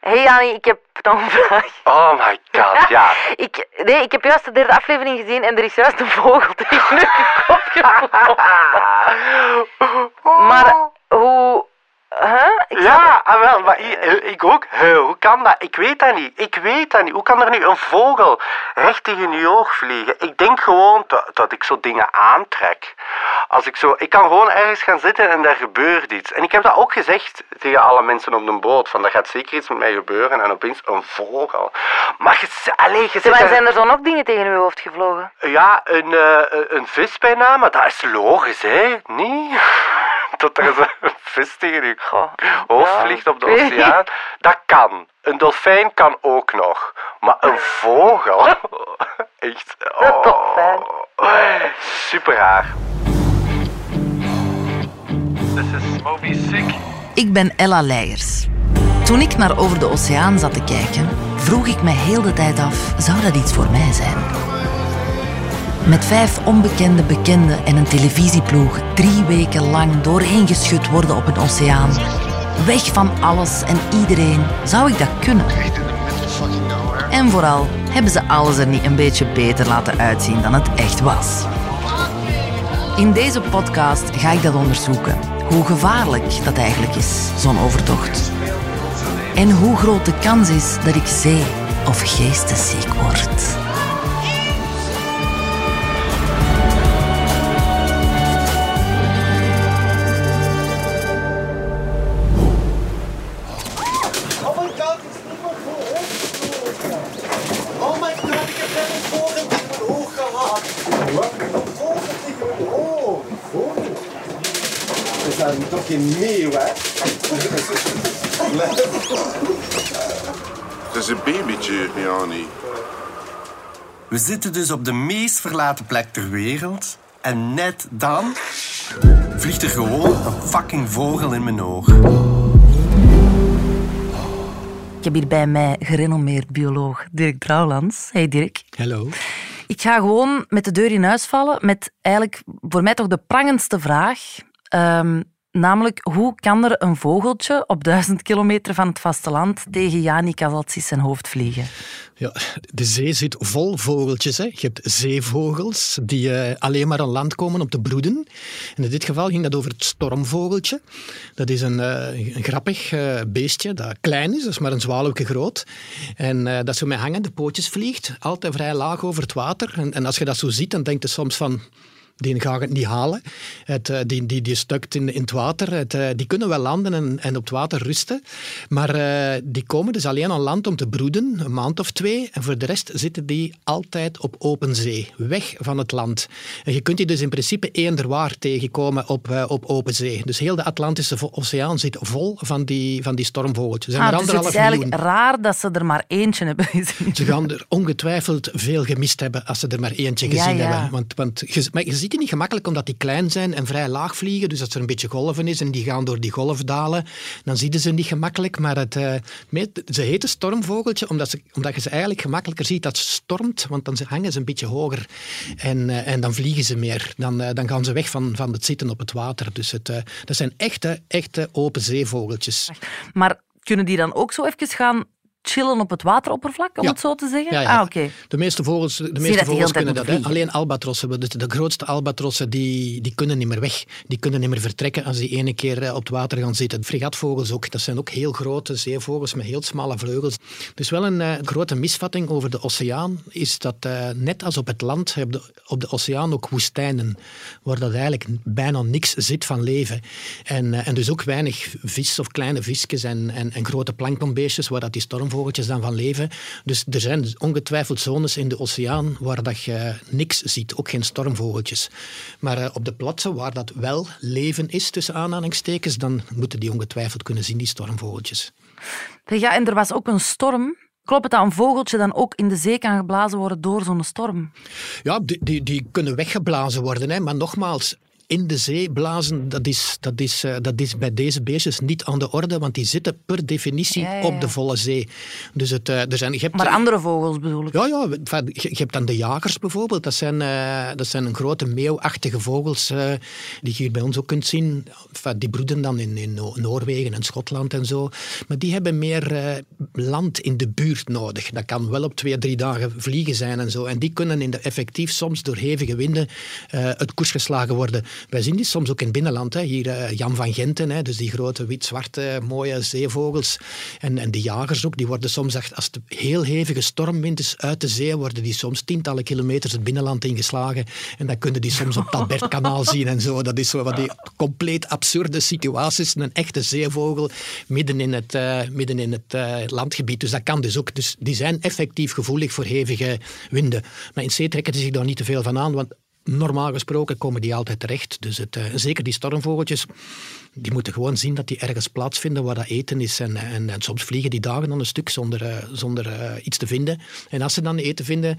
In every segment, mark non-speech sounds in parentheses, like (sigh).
Hey Jani, ik heb (laughs) nog een vraag. Oh my god, (laughs) ja. Ik, nee, ik heb juist de derde aflevering gezien en er is juist een vogel (laughs) tegen je kop gevlogen. Maar hoe... Huh? Ik Ja, ah, wel, maar ik, ik ook. Huh, hoe kan dat? Ik weet dat niet. Ik weet dat niet. Hoe kan er nu een vogel recht tegen je oog vliegen? Ik denk gewoon dat, dat ik zo dingen aantrek. Als ik zo... Ik kan gewoon ergens gaan zitten en daar gebeurt iets. En ik heb dat ook gezegd tegen alle mensen op de boot. Van, er gaat zeker iets met mij gebeuren. En opeens een vogel. Maar je, z- allee, je zit Maar daar- zijn er dan ook dingen tegen uw hoofd gevlogen? Ja, een, eh, een vis bijna, maar dat is logisch, hè? Niet? Dat er zo'n vis tegen je Goh, hoofd ja, vliegt op de oceaan. Dat kan. Een dolfijn kan ook nog. Maar een vogel? (laughs) Echt. Een dolfijn. Super raar. This is Moby Sick. Ik ben Ella Leijers. Toen ik naar Over de Oceaan zat te kijken, vroeg ik me heel de tijd af: zou dat iets voor mij zijn? Met vijf onbekende bekenden en een televisieploeg drie weken lang doorheengeschud worden op een oceaan. Weg van alles en iedereen. Zou ik dat kunnen? En vooral, hebben ze alles er niet een beetje beter laten uitzien dan het echt was? In deze podcast ga ik dat onderzoeken. Hoe gevaarlijk dat eigenlijk is, zo'n overtocht. En hoe groot de kans is dat ik zee- of geestesziek word. Een babytje, Jani. We zitten dus op de meest verlaten plek ter wereld. En net dan vliegt er gewoon een fucking vogel in mijn oog. Ik heb hier bij mij gerenommeerd bioloog Dirk Brouwlands. Hey Dirk. Hallo. Ik ga gewoon met de deur in huis vallen met eigenlijk voor mij toch de prangendste vraag. Ehm, namelijk, hoe kan er een vogeltje op duizend kilometer van het vasteland tegen Jani Kazatsis zijn hoofd vliegen? Ja, de zee zit vol vogeltjes. Hè. Je hebt zeevogels die eh, alleen maar aan land komen om te broeden. En in dit geval ging dat over het stormvogeltje. Dat is een, eh, een grappig eh, beestje dat klein is, maar een zwalwke groot. En dat zo met hangende pootjes vliegt, altijd vrij laag over het water. En, en als je dat zo ziet, dan denk je soms van... Die gaan het niet halen. Het, eh, die, die, die stukt in, in het water. Het, eh, die kunnen wel landen en, en op het water rusten. Maar eh, die komen dus alleen aan land om te broeden, een maand of twee. En voor de rest zitten die altijd op open zee, weg van het land. En je kunt die dus in principe eender waar tegenkomen op, op open zee. Dus heel de Atlantische Oceaan zit vol van die, van die stormvogeltjes. Zijn Ah, er dus het is miljoen. eigenlijk raar dat ze er maar eentje hebben (laughs) gezien. Ze gaan er ongetwijfeld veel gemist hebben als ze er maar eentje Ja, gezien ja. hebben. Want, want je, maar je ziet die niet gemakkelijk omdat die klein zijn en vrij laag vliegen. Dus als er een beetje golven is en die gaan door die golf dalen, dan zie je ze niet gemakkelijk. Maar het, eh, ze heten stormvogeltje omdat, ze, omdat je ze eigenlijk gemakkelijker ziet dat het stormt. Want dan hangen ze een beetje hoger en, eh, en dan vliegen ze meer. Dan, eh, dan gaan ze weg van, van het zitten op het water. Dus het, dat zijn echte, echte open zeevogeltjes. Maar kunnen die dan ook zo even gaan chillen op het wateroppervlak, om Ja. het zo te zeggen? Ja, ja. Ah, oké. De meeste vogels, de meeste vogels kunnen dat. Hè. Alleen albatrossen, de, de grootste albatrossen, die, die kunnen niet meer weg. Die kunnen niet meer vertrekken als die ene keer eh, op het water gaan zitten. Fregatvogels ook, dat zijn ook heel grote zeevogels met heel smalle vleugels. Dus wel een eh, grote misvatting over de oceaan is dat eh, net als op het land, heb je op de oceaan ook woestijnen, waar dat eigenlijk bijna niks zit van leven. En, en dus ook weinig vis of kleine visjes en, en, en grote planktonbeestjes, waar dat die stormvogeltjes dan van leven. Dus er zijn ongetwijfeld zones in de oceaan waar dat je niks ziet, ook geen stormvogeltjes. Maar eh, op de plaatsen waar dat wel leven is, tussen aanhalingstekens, dan moeten die ongetwijfeld kunnen zien, die stormvogeltjes. Ja, en er was ook een storm. Klopt het dat een vogeltje dan ook in de zee kan geblazen worden door zo'n storm? Ja, die, die, die kunnen weggeblazen worden, hè. maar nogmaals, in de zee blazen, dat is, dat, is, eh, dat is bij deze beestjes niet aan de orde, want die zitten per definitie Ja, ja, op de volle zee. Dus het, eh, er zijn, je hebt, Maar andere vogels bedoel ik. ja, ja, enfin, je, je hebt dan de jagers bijvoorbeeld. Dat zijn, eh, dat zijn een grote meeuwachtige vogels die je hier bij ons ook kunt zien. Enfin, die broeden dan in, in No- Noorwegen en Schotland en zo. Maar die hebben meer land in de buurt nodig. Dat kan wel op twee, drie dagen vliegen zijn en zo. En die kunnen in de, effectief soms door hevige winden het koers geslagen worden. Wij zien die soms ook in het binnenland. Hè. Hier eh, Jan van Genten, hè, dus die grote wit-zwarte mooie zeevogels. En, en de jagers ook, die worden soms, echt, als het heel hevige stormwind is uit de zee, worden die soms tientallen kilometers het binnenland ingeslagen. En dan kunnen die soms op het Albertkanaal (laughs) zien en zo. Dat is zo van die compleet absurde situaties. Een echte zeevogel midden in het, eh, midden in het eh, landgebied. Dus dat kan dus ook. Dus die zijn effectief gevoelig voor hevige winden. Maar in zee trekken ze zich daar niet te veel van aan, want normaal gesproken komen die altijd terecht. Dus het, eh, zeker die stormvogeltjes, die moeten gewoon zien dat die ergens plaatsvinden waar dat eten is. En, en, soms vliegen die dagen aan een stuk zonder, eh, zonder eh, iets te vinden. En als ze dan eten vinden,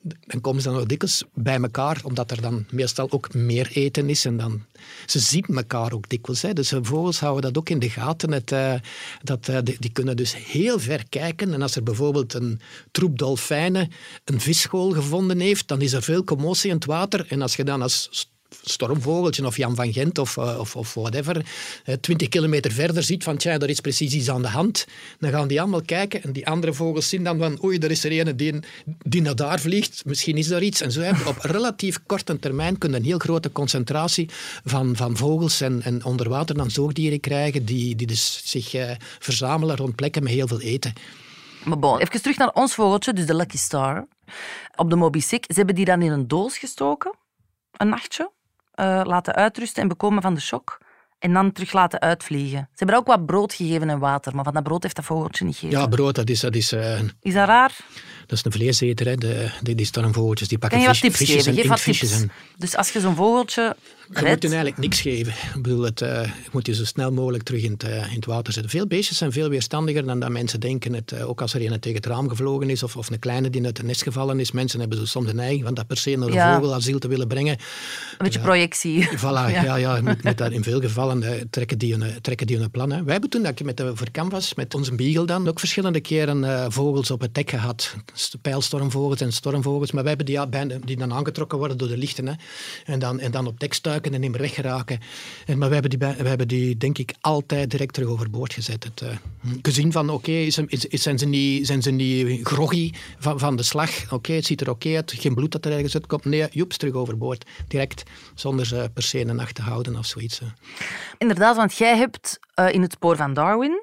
dan komen ze dan ook dikwijls bij elkaar, omdat er dan meestal ook meer eten is. En dan, ze zien elkaar ook dikwijls. Hè. Dus eh, vogels houden dat ook in de gaten. Het, eh, dat, eh, die, kunnen dus heel ver kijken. En als er bijvoorbeeld een troep dolfijnen een visschool gevonden heeft, dan is er veel commotie in het water. En als je dan als stormvogeltje of Jan van Gent of, eh, of, of whatever, eh, twintig kilometer verder ziet van tja, daar is precies iets aan de hand, dan gaan die allemaal kijken en die andere vogels zien dan van oei, er is er een die, die naar daar vliegt, misschien is daar iets. En zo heb je op relatief korte termijn kun je een heel grote concentratie van, van vogels en, en onder water dan zoogdieren krijgen die, die dus zich eh, verzamelen rond plekken met heel veel eten. Maar bon, even terug naar ons vogeltje, dus de Lucky Star. Op de Moby Sick, ze hebben die dan in een doos gestoken, een nachtje, eh, laten uitrusten en bekomen van de shock. En dan terug laten uitvliegen. Ze hebben ook wat brood gegeven en water, maar van dat brood heeft dat vogeltje niet gegeven. Ja, brood, dat is, dat is, eh, Is dat raar? dat is een vleeseter. Hè. De, die, die stormvogeltjes die pakken vis- visjes en Geef wat inktvisjes tips. en- Dus als je zo'n vogeltje Je moet redt... hen eigenlijk niks geven. Ik bedoel, het, eh, je moet je zo snel mogelijk terug in het, eh, in het water zetten. Veel beestjes zijn veel weerstandiger dan dat mensen denken. Het, ook als er een tegen het raam gevlogen is of, of een kleine die uit het nest gevallen is. Mensen hebben zo soms de neiging van dat per se naar een Ja. vogelasiel te willen brengen. Een beetje projectie. Voilà, (laughs) ja, ja, moet daar in veel gevallen eh, trekken, die een, trekken die een plan. Hè. Wij hebben toen dat met de voor Canvas, met onze beagle dan, ook verschillende keren eh, vogels op het dek gehad. St- Pijlstormvogels en stormvogels. Maar wij hebben die, bijna- die dan aangetrokken worden door de lichten. Hè. En, dan, en dan op dek stuiken en niet meer weggeraken. En, maar wij hebben, die, wij hebben die, denk ik, altijd direct terug overboord gezet. Het, eh, gezien van, oké, is- zijn, ze niet, zijn ze niet groggy van, van de slag? Oké, het ziet er oké uit. Geen bloed dat er ergens uitkomt. Nee, joeps, terug overboord. Direct, zonder ze per se een nacht te houden of zoiets. Inderdaad, want jij hebt eh, in het spoor van Darwin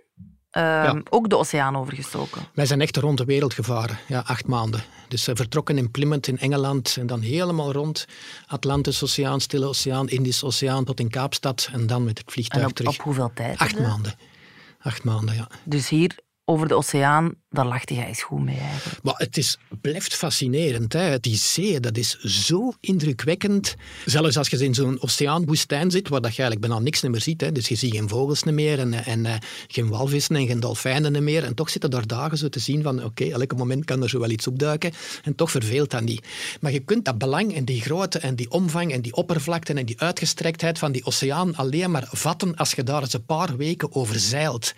eh, Ja. ook de oceaan overgestoken. Wij zijn echt rond de wereld gevaren, ja, acht maanden. Dus we vertrokken in Plymouth in Engeland en dan helemaal rond Atlantische Oceaan, Stille Oceaan, Indische Oceaan tot in Kaapstad en dan met het En vliegtuig op, terug. op hoeveel tijd? Acht maanden. Acht maanden, ja. Dus hier over de oceaan, daar lachte jij eens goed mee eigenlijk. Maar het is, blijft fascinerend. Hè? Die zee, dat is zo indrukwekkend. Zelfs als je in zo'n oceaanwoestijn zit, waar dat je eigenlijk bijna niks meer ziet. Hè? Dus je ziet geen vogels meer en, en eh, geen walvissen en geen dolfijnen meer. En toch zitten daar dagen zo te zien van, oké, elke moment kan er zo wel iets opduiken. En toch verveelt dat niet. Maar je kunt dat belang en die grootte en die omvang en die oppervlakte en die uitgestrektheid van die oceaan alleen maar vatten als je daar eens een paar weken over zeilt.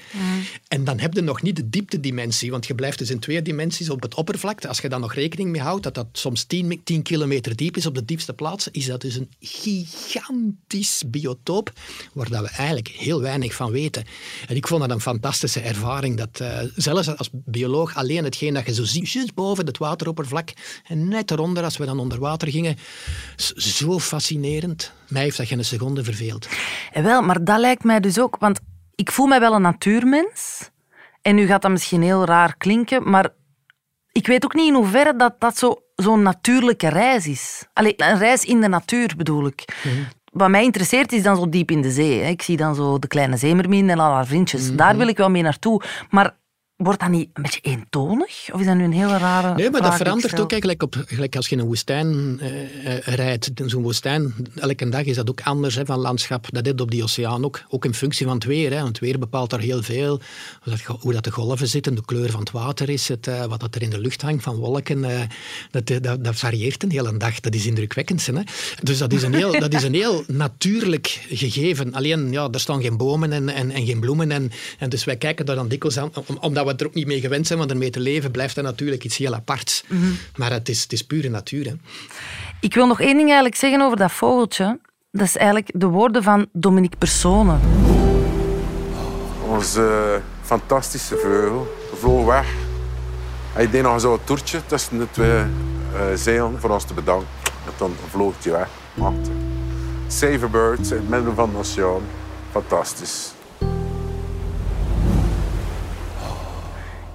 En dan heb je nog niet de dieptedimensie, want je blijft dus in twee dimensies op het oppervlakte. Als je dan nog rekening mee houdt dat dat soms 10, 10 kilometer diep is op de diepste plaatsen, is dat dus een gigantisch biotoop waar dat we eigenlijk heel weinig van weten. En ik vond dat een fantastische ervaring, dat eh, zelfs als bioloog alleen hetgeen dat je zo ziet, juist boven het wateroppervlak en net eronder, als we dan onder water gingen, zo fascinerend. Mij heeft dat geen seconde verveeld. En wel, maar dat lijkt mij dus ook, want ik voel mij wel een natuurmens. En nu gaat dat misschien heel raar klinken, maar ik weet ook niet in hoeverre dat dat zo- zo'n natuurlijke reis is. Allee, een reis in de natuur bedoel ik. Wat mij interesseert is dan zo diep in de zee. hè. Ik zie dan zo de kleine zeemermin en al haar vriendjes. Daar wil ik wel mee naartoe. Maar wordt dat niet een beetje eentonig? Of is dat nu een hele rare Nee, maar dat verandert ook eigenlijk op, gelijk als je in een woestijn eh, eh, rijdt. In Zo'n woestijn, elke dag is dat ook anders hè, van landschap. Dat is op die oceaan ook. Ook in functie van het weer. Hè. Want het weer bepaalt daar heel veel. Hoe dat, hoe dat de golven zitten, de kleur van het water is, het, eh, wat dat er in de lucht hangt van wolken. eh, dat, eh, dat, dat varieert een hele dag. Dat is indrukwekkend. Hè. Dus dat is, een heel, dat is een heel (laughs) natuurlijk gegeven. Alleen, ja, er staan geen bomen en, en, en geen bloemen. En, en dus wij kijken daar dan dikwijls aan, om- omdat we er ook niet mee gewend zijn, want ermee te leven blijft dat natuurlijk iets heel aparts. Maar het is, het is pure natuur. Hè. Ik wil nog één ding eigenlijk zeggen over dat vogeltje. Dat is eigenlijk de woorden van Dominique Personen. Onze fantastische vogel vloog weg. Hij deed nog zo'n toertje tussen de twee eh, zeilen voor ons te bedanken. En dan vloog hij weg. Achter. Save a bird in het midden van de oceaan. Fantastisch.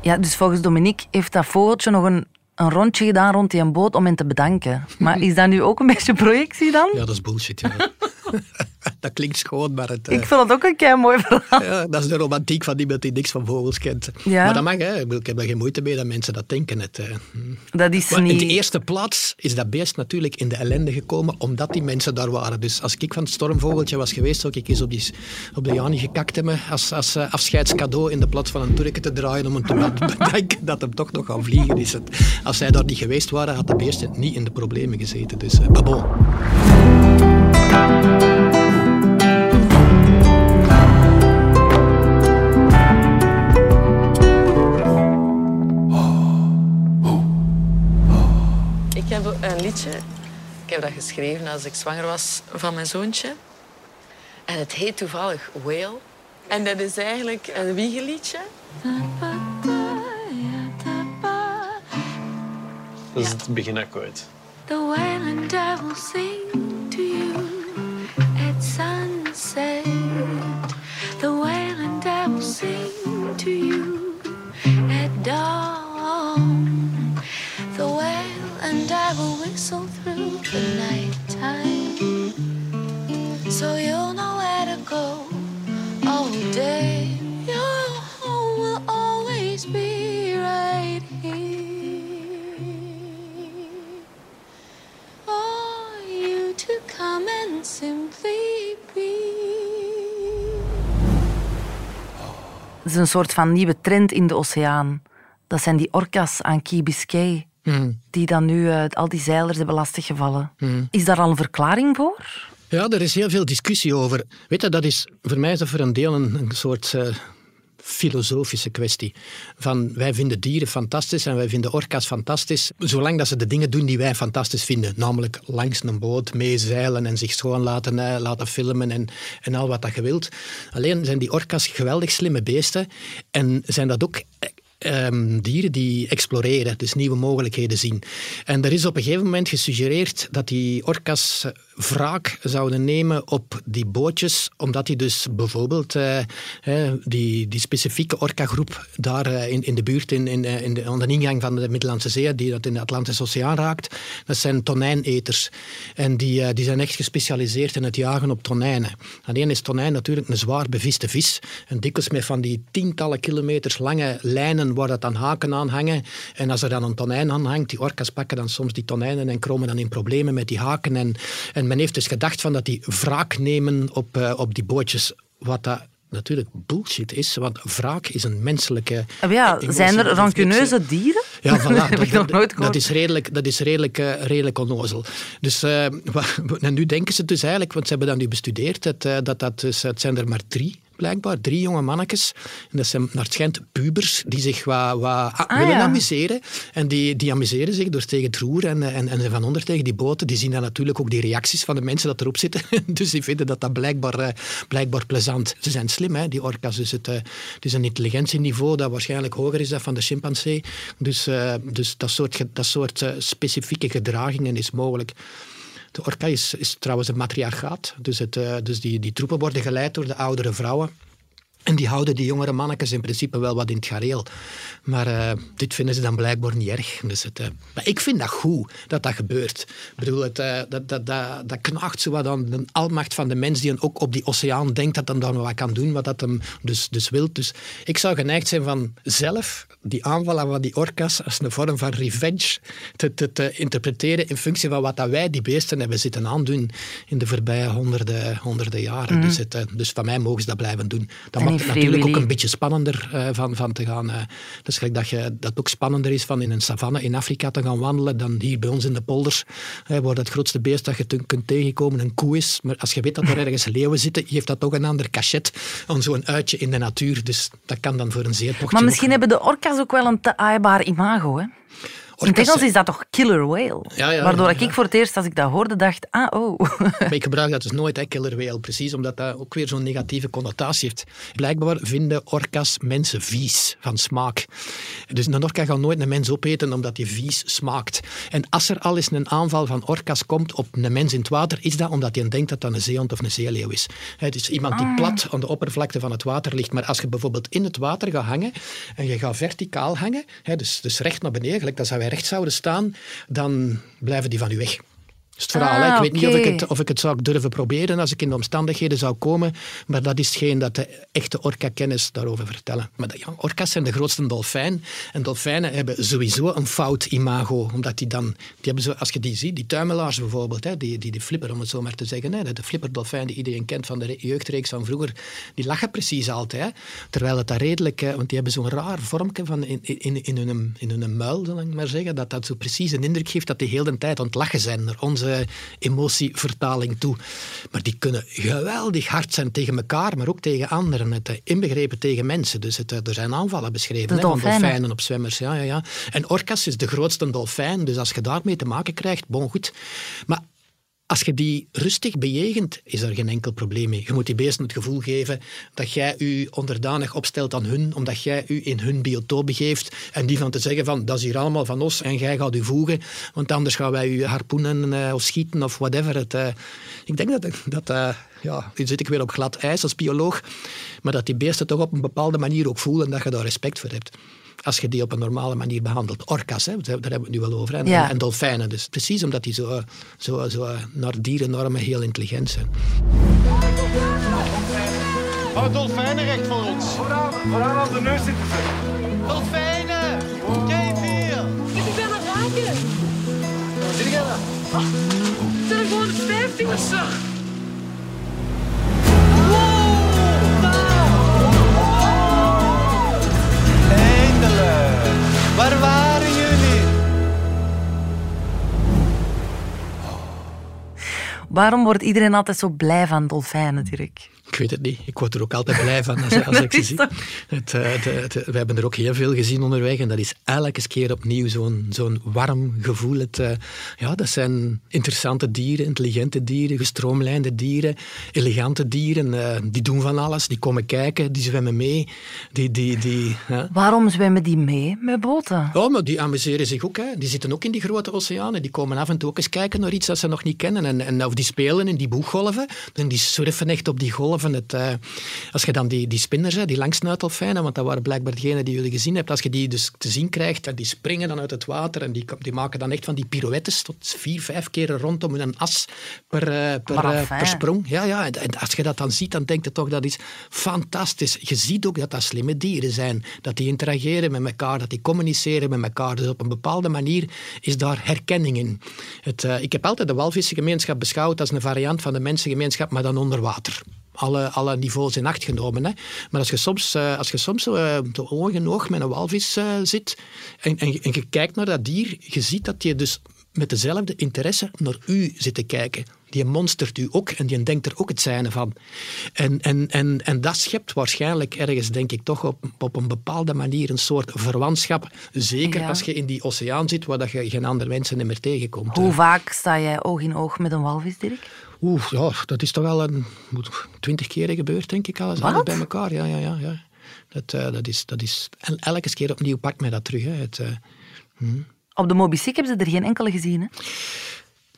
Ja, dus volgens Dominique heeft dat vogeltje nog een, een rondje gedaan rond die een boot om hen te bedanken. Maar is dat nu ook een beetje projectie dan? Ja, dat is bullshit. Ja. (laughs) dat klinkt schoon, maar het, eh, Ik vind het ook een kei mooi verhaal. ja, dat is de romantiek van iemand die niks van vogels kent. Ja. Maar dat mag, hè. Ik heb er geen moeite mee dat mensen dat denken. Het, eh, Dat is Maar in niet... de eerste plaats is dat beest natuurlijk in de ellende gekomen omdat die mensen daar waren. Dus als ik van het stormvogeltje was geweest, zou ik eens op, die, op de Jani gekakt hebben als, als eh, afscheidscadeau in de plaats van een turken te draaien om hem te (laughs) bedenken dat hem toch nog gaan vliegen is. Het. Als zij daar niet geweest waren, had de beest niet in de problemen gezeten. Dus, eh, bon. Ik heb een liedje. Ik heb dat geschreven als ik zwanger was van mijn zoontje. En het heet toevallig Whale. En dat is eigenlijk een wiegeliedje. Dat is het beginakkoord. The whale and I will sing to you at sunset. Een soort van nieuwe trend in de oceaan. Dat zijn die orka's aan Key Biscay. Die dan nu eh, al die zeilers hebben lastiggevallen. Is daar al een verklaring voor? Ja, er is heel veel discussie over. Weet je, dat is, voor mij is dat voor een deel een, een soort eh, filosofische kwestie. Van wij vinden dieren fantastisch en wij vinden orka's fantastisch, zolang dat ze de dingen doen die wij fantastisch vinden. Namelijk langs een boot meezeilen en zich schoon laten, eh, laten filmen en, en al wat dat je wilt. Alleen zijn die orka's geweldig slimme beesten en zijn dat ook ehm, dieren die exploreren, dus nieuwe mogelijkheden zien. En er is op een gegeven moment gesuggereerd dat die orka's eh, wraak zouden nemen op die bootjes, omdat die dus bijvoorbeeld eh, die, die specifieke orka-groep daar eh, in, in de buurt, in, in, eh, in de, aan de ingang van de Middellandse Zee, die dat in de Atlantische Oceaan raakt, dat zijn tonijneters. En die, die zijn echt gespecialiseerd in het jagen op tonijnen. Alleen is tonijn natuurlijk een zwaar beviste vis. En dikwijls met van die tientallen kilometers lange lijnen waar dat dan haken aan hangen. En als er dan een tonijn aan hangt, die orka's pakken dan soms die tonijnen en komen dan in problemen met die haken. En, en men heeft dus gedacht van dat die wraak nemen op, eh, op die bootjes. Wat dat natuurlijk bullshit is, want wraak is een menselijke... Ah, Ja, zijn er rancuneuze dieren? Ja, voilà. (laughs) dat heb ik nog nooit dat is redelijk, dat is redelijk, eh, redelijk onnozel. Dus eh, (laughs) en nu denken ze dus eigenlijk, want ze hebben dat nu bestudeerd, dat, dat, dat dus, het zijn er maar drie blijkbaar, drie jonge mannetjes. En dat zijn naar het schijnt pubers die zich wat, wat ah, willen ja. amuseren. En die, die amuseren zich door tegen het roer en, en, en van onder tegen die boten. Die zien dan natuurlijk ook die reacties van de mensen dat erop zitten. (laughs) dus die vinden dat dat blijkbaar, eh, blijkbaar plezant. Ze zijn slim, hè, die orka's. Dus het, eh, het is een intelligentieniveau dat waarschijnlijk hoger is dan van de chimpansee. Dus, eh, dus dat soort, dat soort specifieke gedragingen is mogelijk. De orka is, trouwens een matriarchaat. Dus, het, eh, dus die, die troepen worden geleid door de oudere vrouwen. En die houden die jongere mannetjes in principe wel wat in het gareel. Maar eh, dit vinden ze dan blijkbaar niet erg. Dus het, eh, maar ik vind dat goed dat dat gebeurt. Ik bedoel, het, eh, dat, dat, dat, dat knaagt zo wat aan de almacht van de mens die dan ook op die oceaan denkt dat hij dan wat kan doen, wat dat hem dus, dus wil. Dus ik zou geneigd zijn van zelf die aanvallen van die orka's als een vorm van revenge te, te, te interpreteren in functie van wat dat wij die beesten hebben zitten aandoen in de voorbije honderden, honderden jaren. Mhm. Dus, het, dus van mij mogen ze dat blijven doen. Dat Natuurlijk ook een beetje spannender eh, van, van te gaan. eh dus gelijk dat je dat ook spannender is van in een savanne in Afrika te gaan wandelen dan hier bij ons in de polders, eh, waar het grootste beest dat je te- kunt tegenkomen een koe is. Maar als je weet dat er ergens leeuwen zitten, geeft dat toch een ander cachet aan zo'n uitje in de natuur. Dus dat kan dan voor een zeetochtje Maar misschien ook- hebben de orka's ook wel een te aaibaar imago, hè? In het Engels is dat toch killer whale? Ja, ja, Waardoor ja, ik voor het eerst, als ik dat hoorde, dacht, ah, oh. (laughs) Maar ik gebruik dat dus nooit, hè, killer whale, precies omdat dat ook weer zo'n negatieve connotatie heeft. Blijkbaar vinden orka's mensen vies van smaak. Dus een orka gaat nooit een mens opeten omdat hij vies smaakt. En als er al eens een aanval van orka's komt op een mens in het water, is dat omdat hij denkt dat dat een zeehond of een zeeleeuw is. Het is iemand die Ah. plat aan de oppervlakte van het water ligt. Maar als je bijvoorbeeld in het water gaat hangen en je gaat verticaal hangen, dus, dus recht naar beneden, gelijk als wij zouden staan, dan blijven die van u weg. Is het verhaal. hè. Ah, Ik weet niet of ik, het, of ik het zou durven proberen als ik in de omstandigheden zou komen, maar dat is hetgeen dat de echte orka-kennis daarover vertellen. Maar de, ja, orka's zijn de grootste dolfijn en dolfijnen hebben sowieso een fout imago, omdat die dan, die hebben zo, als je die ziet, die tuimelaars bijvoorbeeld, hè, die, die, die flipper om het zo maar te zeggen, hè, de flipperdolfijn die iedereen kent van de re- jeugdreeks van vroeger, die lachen precies altijd. Hè, terwijl het daar redelijk, want die hebben zo'n raar vormje van in, in, in, hun, in hun muil, zal ik maar zeggen, dat dat zo precies een indruk geeft dat die heel de tijd aan het lachen zijn naar onze emotievertaling toe. Maar die kunnen geweldig hard zijn tegen elkaar, maar ook tegen anderen. Het, eh, inbegrepen tegen mensen. Dus het, eh, er zijn aanvallen beschreven hè, van dolfijnen. dolfijnen op zwemmers. Ja, ja, ja. En orcas is de grootste dolfijn, dus als je daarmee te maken krijgt, bon goed. Maar als je die rustig bejegent, is er geen enkel probleem mee. Je moet die beesten het gevoel geven dat jij je onderdanig opstelt aan hun, omdat jij je in hun biotoop begeeft. En die van te zeggen van, dat is hier allemaal van ons en jij gaat u voegen, want anders gaan wij u harpoenen eh, of schieten of whatever. Het, eh, ik denk dat, dat eh, ja, nu zit ik weer op glad ijs als bioloog, maar dat die beesten toch op een bepaalde manier ook voelen dat je daar respect voor hebt. Als je die op een normale manier behandelt. Orka's, hè, daar hebben we het nu wel over. Ja. En dolfijnen. Dus precies omdat die zo, zo, zo naar dierennormen heel intelligent zijn. Hou dolfijnen recht voor ons. Vooraan, vooraan aan de neus zitten ze. Dolfijnen! Kijk hier! Ik ben aan het raken. Zie jij dat? Het zijn gewoon vijf vingers. Eindelijk! Waar waren jullie? Waarom wordt iedereen altijd zo blij van dolfijnen, Dirk? Ik weet het niet. Ik word er ook altijd blij van als, (laughs) als ik ze zie. Het, eh, de- we hebben er ook heel veel gezien onderweg en dat is elke keer opnieuw zo'n zo'n warm gevoel. Het, eh, ja, dat zijn interessante dieren, intelligente dieren, gestroomlijnde dieren, elegante dieren. eh, die doen van alles, die komen kijken, die zwemmen mee. Die, die, die. Waarom zwemmen die mee met boten? Oh, maar die amuseren zich ook. Hè. Die zitten ook in die grote oceanen. Die komen af en toe ook eens kijken naar iets dat ze nog niet kennen. En, en of die spelen in die boeggolven. En die surfen echt op die golven. Het, eh, als je dan die, die spinners, die langsnuitdolfijnen, want dat waren blijkbaar degenen die jullie gezien hebben. Als je die dus te zien krijgt, en die springen dan uit het water en die, die maken dan echt van die pirouettes tot vier, vijf keren rondom een as per, eh, per, eh, per sprong. Ja, ja. En, en als je dat dan ziet, dan denk je toch dat is fantastisch. Je ziet ook dat dat slimme dieren zijn. Dat die interageren met elkaar, dat die communiceren met elkaar. Dus op een bepaalde manier is daar herkenning in. Het, ik heb altijd de walvissengemeenschap beschouwd als een variant van de mensengemeenschap, maar dan onder water. Alle, alle niveaus in acht genomen. Hè. Maar als je soms, eh, als je soms eh, zo oog in oog met een walvis eh, zit en, en, en je kijkt naar dat dier, je ziet dat je dus met dezelfde interesse naar u zit te kijken. Die monstert u ook en die denkt er ook het zijne van. En, en, en, en dat schept waarschijnlijk ergens, denk ik, toch op, op een bepaalde manier een soort verwantschap. Zeker Ja. als je in die oceaan zit waar dat je geen andere mensen meer tegenkomt. Hoe vaak sta jij oog in oog met een walvis, Dirk? Oeh, ja, dat is toch al een moet, twintig keren gebeurd, denk ik, alles, alles bij elkaar. Ja, ja, ja. ja. Dat, eh, dat, is, dat is, en elke keer opnieuw pakt mij dat terug. Hè. Het, eh, Op de Moby Sick hebben ze er geen enkele gezien, hè?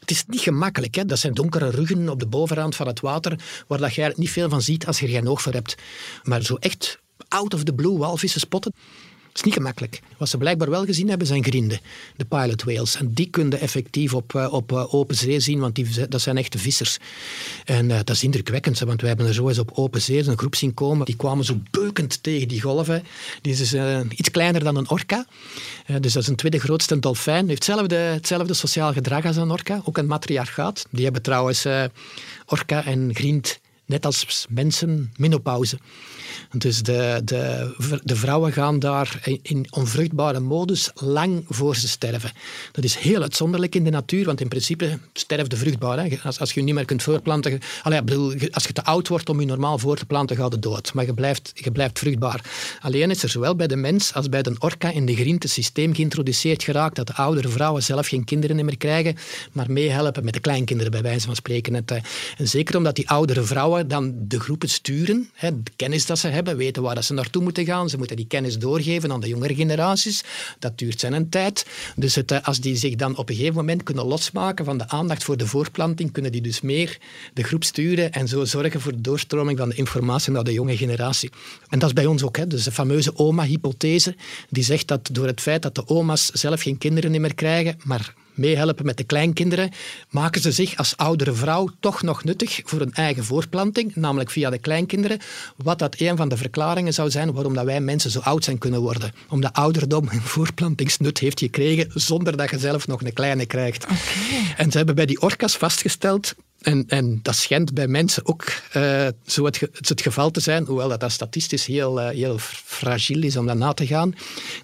Het is niet gemakkelijk. Hè? Dat zijn donkere ruggen op de bovenrand van het water, waar dat je eigenlijk niet veel van ziet als je er geen oog voor hebt. Maar zo echt out of the blue walvissen spotten, is niet gemakkelijk. Wat ze blijkbaar wel gezien hebben, zijn grienden, de pilot whales. En die kunnen effectief op, eh, op eh, open zee zien, want die, dat zijn echte vissers. En eh, dat is indrukwekkend, want wij hebben er zo eens op open zee een groep zien komen. Die kwamen zo beukend tegen die golven. Die is dus, iets kleiner dan een orka. dus dat is een tweede grootste dolfijn. Heeft hetzelfde, hetzelfde sociaal gedrag als een orka, ook een matriarchaat. Die hebben trouwens orka en griend net als mensen menopauze. Dus de, de, de vrouwen gaan daar in onvruchtbare modus lang voor ze sterven. Dat is heel uitzonderlijk in de natuur, want in principe sterft de vruchtbaar. Hè. Als, als je niet meer kunt voortplanten... Allee, bedoel, als je te oud wordt om je normaal voor te planten, gaat het dood. Maar je blijft, je blijft vruchtbaar. Alleen is er zowel bij de mens als bij de orka in de grind een systeem geïntroduceerd geraakt dat de oudere vrouwen zelf geen kinderen meer krijgen, maar meehelpen met de kleinkinderen, bij wijze van spreken. Eh, en zeker omdat die oudere vrouwen dan de groepen sturen, de kennis dat ze hebben, weten waar dat ze naartoe moeten gaan. Ze moeten die kennis doorgeven aan de jongere generaties. Dat duurt zijn tijd. Dus het, eh, als die zich dan op een gegeven moment kunnen losmaken van de aandacht voor de voorplanting, kunnen die dus meer de groep sturen en zo zorgen voor de doorstroming van de informatie naar de jonge generatie. En dat is bij ons ook. Hè. Dus de fameuze oma-hypothese, die zegt dat door het feit dat de oma's zelf geen kinderen meer krijgen, maar meehelpen met de kleinkinderen, maken ze zich als oudere vrouw toch nog nuttig voor een eigen voorplanting, namelijk via de kleinkinderen, wat dat een van de verklaringen zou zijn waarom dat wij mensen zo oud zijn kunnen worden. Omdat ouderdom een voorplantingsnut heeft gekregen zonder dat je zelf nog een kleine krijgt. En ze hebben bij die orka's vastgesteld en, en, dat schijnt bij mensen ook uh, zo het, het, geval te zijn, hoewel dat, dat statistisch heel, uh, heel fragiel is om dat na te gaan,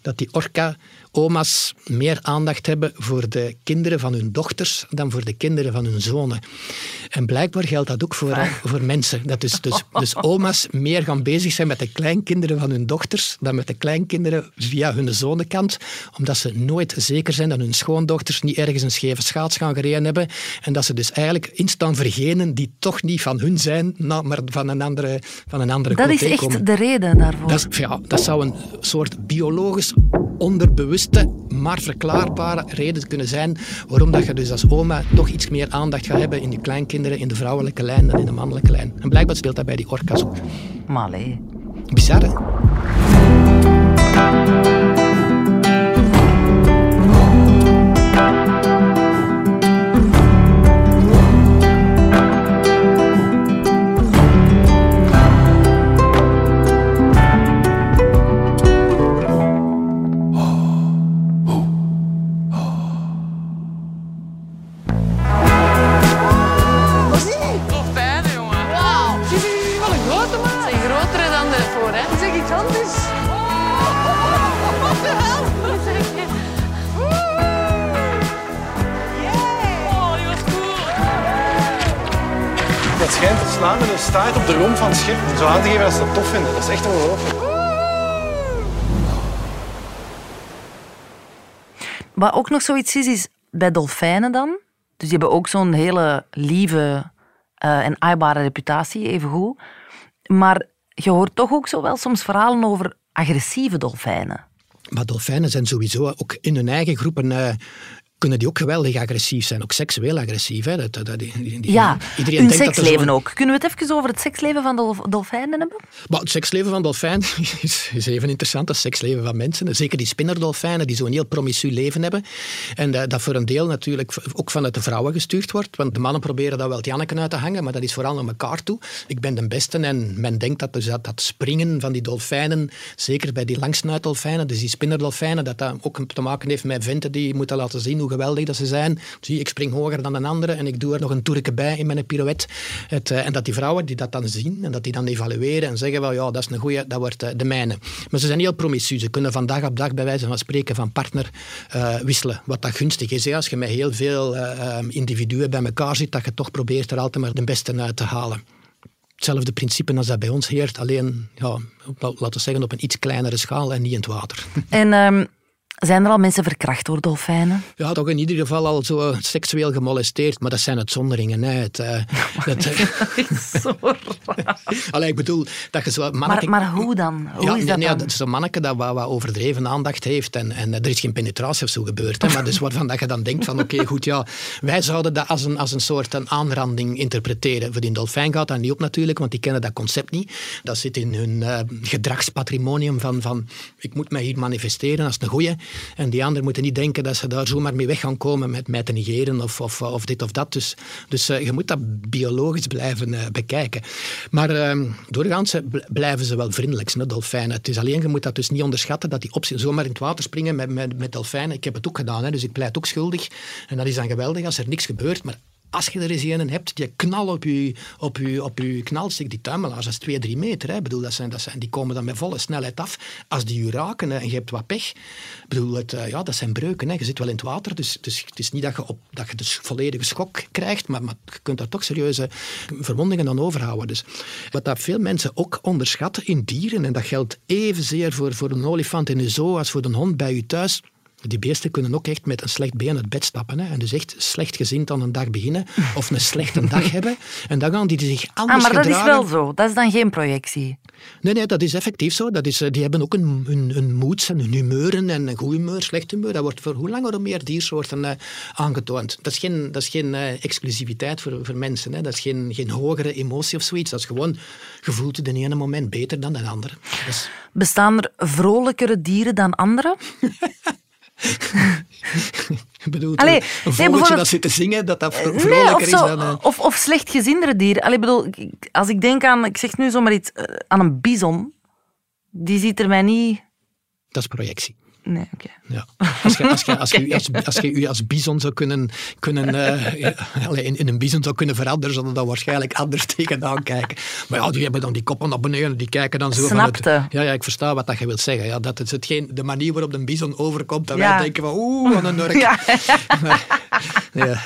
dat die orka oma's meer aandacht hebben voor de kinderen van hun dochters dan voor de kinderen van hun zonen. En blijkbaar geldt dat ook voor, voor mensen. Dat dus, dus, dus oma's meer gaan bezig zijn met de kleinkinderen van hun dochters dan met de kleinkinderen via hun zonenkant, omdat ze nooit zeker zijn dat hun schoondochters niet ergens een scheve schaats gaan gereden hebben en dat ze dus eigenlijk vergenen die toch niet van hun zijn, maar van een andere van een andere Dat is echt de reden daarvoor. Dat, ja, dat zou een soort biologisch onderbewuste, maar verklaarbare reden kunnen zijn waarom dat je dus als oma toch iets meer aandacht gaat hebben in je kleinkinderen, in de vrouwelijke lijn dan in de mannelijke lijn. En blijkbaar speelt dat bij die orka's ook. Maar Bizar, hè? Slaan met een staart op de romp van het schip. Om zo aan te geven dat ze dat tof vinden. Dat is echt ongelooflijk. Wat ook nog zoiets is, is bij dolfijnen dan. Dus die hebben ook zo'n hele lieve eh, en aaibare reputatie, evengoed. Maar je hoort toch ook zo wel soms verhalen over agressieve dolfijnen. Maar dolfijnen zijn sowieso ook in hun eigen groepen. eh, kunnen die ook geweldig agressief zijn, ook seksueel agressief. Hè? Dat, dat, die, Ja, iedereen hun denkt dat seksleven zo'n- ook. Kunnen we het even over het seksleven van dolf- dolfijnen hebben? Maar het seksleven van dolfijnen (laughs) is, is even interessant als het seksleven van mensen. Zeker die spinnerdolfijnen, die zo'n heel promiscu leven hebben. En eh, dat voor een deel natuurlijk ook vanuit de vrouwen gestuurd wordt. Want de mannen proberen dat wel het Janneken uit te hangen, maar dat is vooral naar elkaar toe. Ik ben de beste en men denkt dat dus dat, dat springen van die dolfijnen, zeker bij die langsnuitdolfijnen, dus die spinnerdolfijnen, dat dat ook te maken heeft met venten die moeten laten zien hoe geweldig dat ze zijn. Zie, ik spring hoger dan een andere en ik doe er nog een toerke bij in mijn pirouette. Het, eh, en dat die vrouwen die dat dan zien en dat die dan evalueren en zeggen wel ja, dat is een goeie, dat wordt eh, de mijne. Maar ze zijn heel promiscu. Ze kunnen van dag op dag bij wijze van spreken van partner eh, wisselen. Wat dat gunstig is, hè, als je met heel veel eh, eh, individuen bij elkaar zit, dat je toch probeert er altijd maar de beste uit te halen. Hetzelfde principe als dat bij ons heert, alleen ja, laten we zeggen op een iets kleinere schaal en niet in het water. En ehm, Zijn er al mensen verkracht door dolfijnen? Ja, toch in ieder geval al zo seksueel gemolesteerd, maar dat zijn uitzonderingen. Hè. Het, eh, (laughs) dat, eh, Zo (laughs) raar. Allee, ik bedoel, dat je zo Maar, manneke- maar hoe dan? Hoe ja, is dat nee, dan? is zo'n manneke dat wat, wat overdreven aandacht heeft en, en er is geen penetratie of zo gebeurd. Hè, maar dus waarvan dat je dan denkt van oké, goed, ja, wij zouden dat als een, als een soort een aanranding interpreteren. Voor die dolfijn gaat dat niet op natuurlijk, want die kennen dat concept niet. Dat zit in hun eh, gedragspatrimonium van, van ik moet mij hier manifesteren als een goeie. En die anderen moeten niet denken dat ze daar zomaar mee weg gaan komen met mij te negeren of, of, of dit of dat. Dus, dus eh, je moet dat biologisch blijven eh, bekijken. Maar eh, doorgaans eh, bl- blijven ze wel vriendelijk, dolfijnen. Het is alleen, je moet dat dus niet onderschatten, dat die op, zomaar in het water springen met, met, met dolfijnen. Ik heb het ook gedaan, hè, dus ik pleit ook schuldig. En dat is dan geweldig als er niks gebeurt. Maar als je er eens een hebt, die knal op je, op je, op je knalstik, die tuimelaars, dat is 2, 3 meter. Hè. Bedoel, dat zijn, dat zijn, die komen dan met volle snelheid af. Als die je raken hè, en je hebt wat pech, bedoel, het, eh, ja, dat zijn breuken. Hè. Je zit wel in het water, dus, dus het is niet dat je, op, dat je dus volledige schok krijgt, maar, maar je kunt daar toch serieuze verwondingen aan overhouden. Dus wat dat veel mensen ook onderschatten in dieren, en dat geldt evenzeer voor, voor een olifant in de zoo als voor een hond bij je thuis, die beesten kunnen ook echt met een slecht been uit bed stappen. Hè? En dus echt slecht gezind aan een dag beginnen. (laughs) Of een slechte dag hebben. En dan gaan die zich anders Ah, maar dat is gedragen. wel zo. Dat is dan geen projectie. Nee, nee, dat is effectief zo. Dat is, eh, die hebben ook een, hun, hun moods en hun humeuren. En een goed humeur, slecht humeur. Dat wordt voor hoe langer hoe meer diersoorten eh, aangetoond. Dat is geen, dat is geen eh, exclusiviteit voor, voor mensen. Hè? Dat is geen, geen hogere emotie of zoiets. Dat is gewoon, het in ene moment beter dan de andere. Bestaan er vrolijkere dieren dan andere? (laughs) Ik bedoel, Allee, een nee, bijvoorbeeld- dat zit te zingen, dat dat Nee, vrolijker is dan... eh, of, of slechtgezindere dieren. Allee, bedoel, als ik denk aan, ik zeg nu zomaar iets, eh, aan een bison, die ziet er mij niet... dat is projectie. Nee, oké. Ja. Als je, als je, als je, (laughs) als, als je als bison zou kunnen, kunnen eh, in, in een bison zou kunnen veranderen, zouden daar waarschijnlijk anders (laughs) tegenaan kijken. Maar ja, die hebben dan die koppen naar beneden, die kijken dan zo van Snapte. het... Ja, ja, ik versta wat dat je wilt zeggen. Ja, dat is hetgeen, de manier waarop de bison overkomt, dat Ja. wij denken van oeh, wat een (laughs) nurk. Ja. Ja.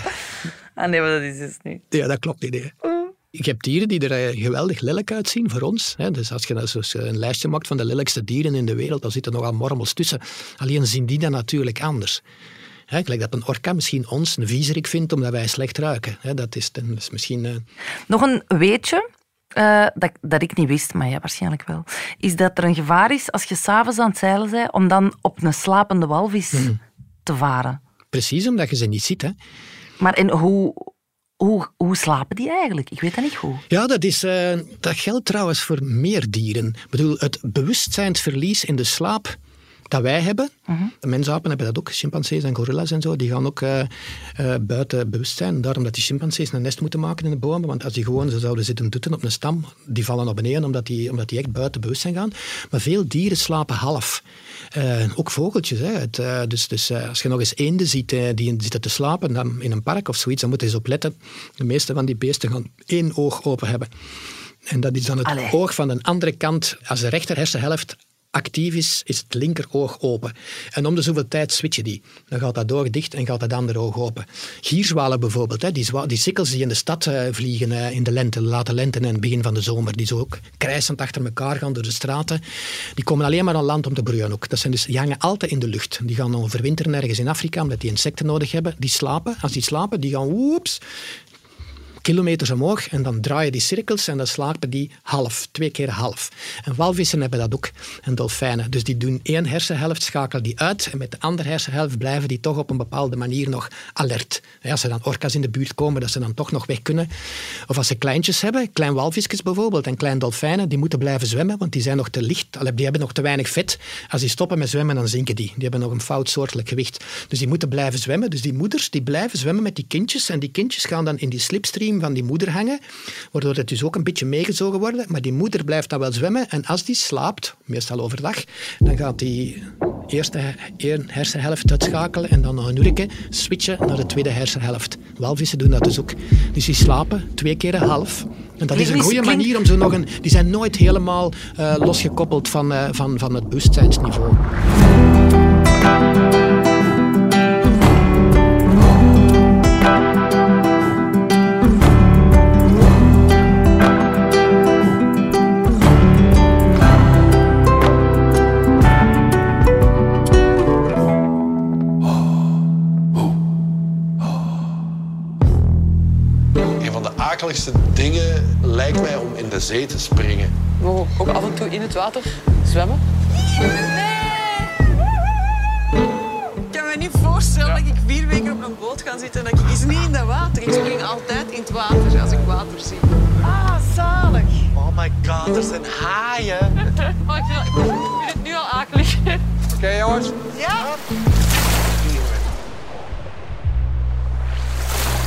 Ah nee, maar dat is dus niet. Ja, dat klopt niet. hè. Je hebt dieren die er eh, geweldig lelijk uitzien voor ons. Hè. Dus als je nou een lijstje maakt van de lelijkste dieren in de wereld, dan zitten nogal mormels tussen. Alleen zien die dat natuurlijk anders. Hè, gelijk dat een orka misschien ons een viezerik vindt omdat wij slecht ruiken. Hè, dat, is, dat is misschien... eh, Nog een weetje, eh, dat, dat ik niet wist, maar ja, waarschijnlijk wel, is dat er een gevaar is als je s'avonds aan het zeilen bent om dan op een slapende walvis Mhm. te varen. precies omdat je ze niet ziet. Hè. Maar en hoe, hoe, hoe slapen die eigenlijk? Ik weet dat niet goed. Ja, dat, is, eh, dat geldt trouwens voor meer dieren. Bedoel, het bewustzijnsverlies in de slaap dat wij hebben. De mensapen hebben dat ook, chimpansees en gorilla's en zo. Die gaan ook eh, eh, buiten bewustzijn. Daarom dat die chimpansees een nest moeten maken in de bomen. Want als die gewoon zo zouden zitten dutten op een stam, die vallen naar beneden omdat die, omdat die echt buiten bewustzijn gaan. Maar veel dieren slapen half. Eh, ook vogeltjes. Hè. Het, dus dus als je nog eens eenden ziet die zitten te slapen dan in een park of zoiets, dan moet je eens opletten. De meeste van die beesten gaan één oog open hebben. En dat is dan het Allee. oog van de andere kant. Als de rechter hersenhelft actief is, is het linkeroog open. En om de zoveel tijd switchen die. Dan gaat dat oog dicht en gaat dat andere oog open. Gierzwalen bijvoorbeeld, hè, die, die sikkels die in de stad eh, vliegen eh, in de lente, late lente en begin van de zomer, die zo ook krijsend achter elkaar gaan door de straten, die komen alleen maar aan land om te broeien ook. Dat zijn dus, die hangen altijd in de lucht. Die gaan overwinteren ergens in Afrika, omdat die insecten nodig hebben. Die slapen. Als die slapen, die gaan woeps, kilometers omhoog en dan draaien die cirkels en dan slapen die half, twee keer half. En walvissen hebben dat ook en dolfijnen. Dus die doen één hersenhelft, schakelen die uit en met de andere hersenhelft blijven die toch op een bepaalde manier nog alert. Ja, Als er dan orka's in de buurt komen, dat ze dan toch nog weg kunnen. Of als ze kleintjes hebben, klein walvisjes bijvoorbeeld en klein dolfijnen, die moeten blijven zwemmen, want die zijn nog te licht, die hebben nog te weinig vet. Als die stoppen met zwemmen, dan zinken die. Die hebben nog een fout soortelijk gewicht. Dus die moeten blijven zwemmen. Dus die moeders die blijven zwemmen met die kindjes en die kindjes gaan dan in die slipstream van die moeder hangen, waardoor het dus ook een beetje meegezogen worden. Maar die moeder blijft dan wel zwemmen en als die slaapt, meestal overdag, dan gaat die eerste hersenhelft uitschakelen en dan nog een uurtje switchen naar de tweede hersenhelft. Walvissen doen dat dus ook. Dus die slapen twee keer een half. En dat is een goede manier om zo nog een... Die zijn nooit helemaal eh, losgekoppeld van, eh, van, van het bewustzijnsniveau. Akeligste dingen lijkt mij om in de zee te springen. We mogen ook af en toe in het water zwemmen. Ik kan me niet voorstellen dat ik vier weken op een boot ga zitten en dat ik eens niet in dat water. Ik spring altijd in het water als ik water zie. Ah, zalig. Oh my god, er zijn haaien. (laughs) Oh, ik, vind, ik vind het nu al akelig. Oké jongens, Ja?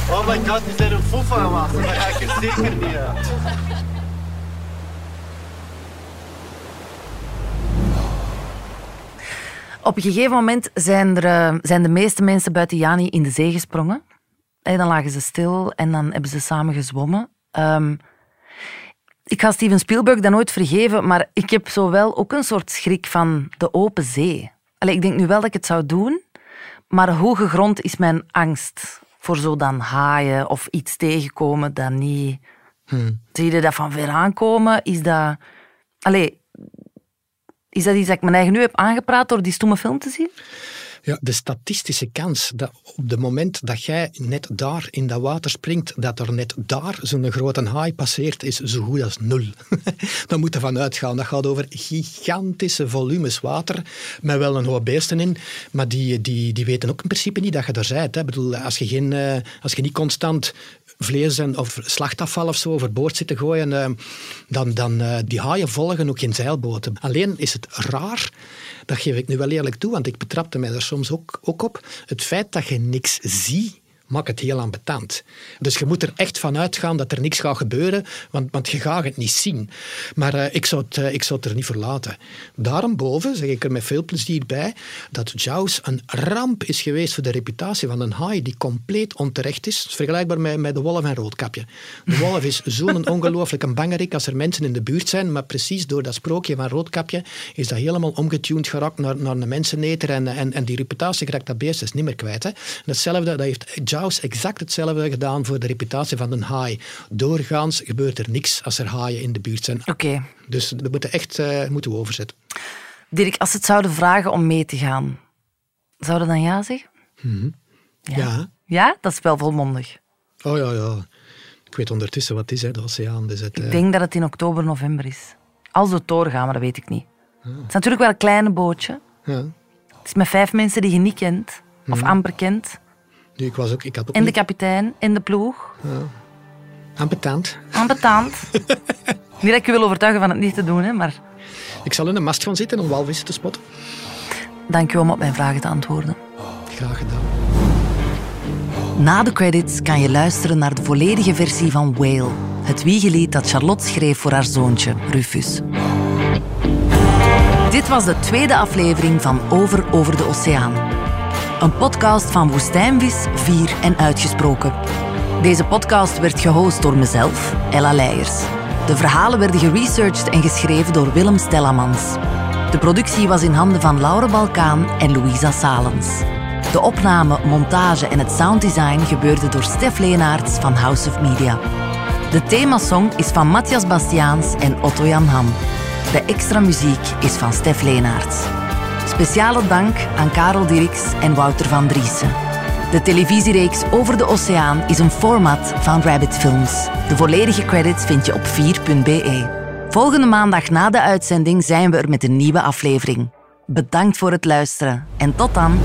Oh my god, die zijn een foef aan. Daar ga ik er zeker niet. Op een gegeven moment zijn, er, eh, zijn de meeste mensen buiten Jani in de zee gesprongen. En dan lagen ze stil en dan hebben ze samen gezwommen. Ehm, ik ga Steven Spielberg dat nooit vergeven, maar ik heb zo wel ook een soort schrik van de open zee. Allee, ik denk nu wel dat ik het zou doen, maar hoge grond is mijn angst voor zo dan haaien of iets tegenkomen dat niet... Zie je dat van ver aankomen? Is dat... Allee, is dat iets dat ik mijn eigen nu heb aangepraat door die stomme film te zien? Ja, de statistische kans dat op het moment dat jij net daar in dat water springt, dat er net daar zo'n grote haai passeert, is zo goed als nul. (laughs) Daar moet je van uitgaan. Dat gaat over gigantische volumes water, met wel een hoop beesten in, maar die, die, die weten ook in principe niet dat je er bent. Hè. Ik bedoel, als je, geen, eh, als je niet constant vlees en, of slachtafval of zo overboord zit te gooien, eh, dan, dan uh, die haaien volgen ook geen zeilboten. Alleen is het raar, dat geef ik nu wel eerlijk toe, want ik betrapte mij er soms ook, ook op, het feit dat je niks ziet, maakt het heel ambetant. Dus je moet er echt van uitgaan dat er niks gaat gebeuren, want, want je gaat het niet zien. Maar uh, ik, zou het, uh, ik zou het er niet voor laten. Daarboven zeg ik er met veel plezier bij dat Jaws een ramp is geweest voor de reputatie van een haai die compleet onterecht is. Vergelijkbaar met, met de wolf en roodkapje. De wolf is zo'n (laughs) ongelooflijke bangerik als er mensen in de buurt zijn, maar precies door dat sprookje van roodkapje is dat helemaal omgetuned geraakt naar, naar een menseneter en, en, en die reputatie geraakt dat beest is niet meer kwijt. Hè. Hetzelfde, dat heeft Jaws exact hetzelfde gedaan voor de reputatie van een haai. Doorgaans gebeurt er niks als er haaien in de buurt zijn. Oké. Dus dat moeten echt uh, moeten we overzetten. Dirk, als ze het zouden vragen om mee te gaan, zouden dan ja zeggen? Mm-hmm. Ja. ja. Ja? Dat is wel volmondig. Oh ja, ja. Ik weet ondertussen wat het is, hè, de oceaan. Dus het, Ik uh... denk dat het in oktober, november is. Als we doorgaan, maar dat weet ik niet. Het is natuurlijk wel een kleine bootje. Ja. Het is met vijf mensen die je niet kent, of Mhm. amper kent. Nee, ik, was ook, ik had ook En de kapitein, en de ploeg. Ja. Ambetant. Ambetant. (laughs) niet dat ik je wil overtuigen van het niet te doen, hè, maar Ik zal in de mast gaan zitten om walvissen te spotten. dank je om op mijn vragen te antwoorden. Graag gedaan. Na de credits kan je luisteren naar de volledige versie van Whale, het wiegelied dat Charlotte schreef voor haar zoontje, Rufus. Dit was de tweede aflevering van Over over de Oceaan. Een podcast van Woestijnvis, Vier en Uitgesproken. Deze podcast werd gehost door mezelf, Ella Leijers. De verhalen werden geresearched en geschreven door Willem Stellamans. De productie was in handen van Laure Balkaan en Louisa Salens. De opname, montage en het sounddesign gebeurde door Stef Leenaerts van House of Media. De themasong is van Matthias Bastiaans en Otto Jan Ham. De extra muziek is van Stef Leenaerts. Speciale dank aan Karel Dirks en Wouter van Driessen. De televisiereeks Over de Oceaan is een format van Rabbit Films. De volledige credits vind je op 4.be. Volgende maandag na de uitzending zijn we er met een nieuwe aflevering. Bedankt voor het luisteren en tot dan.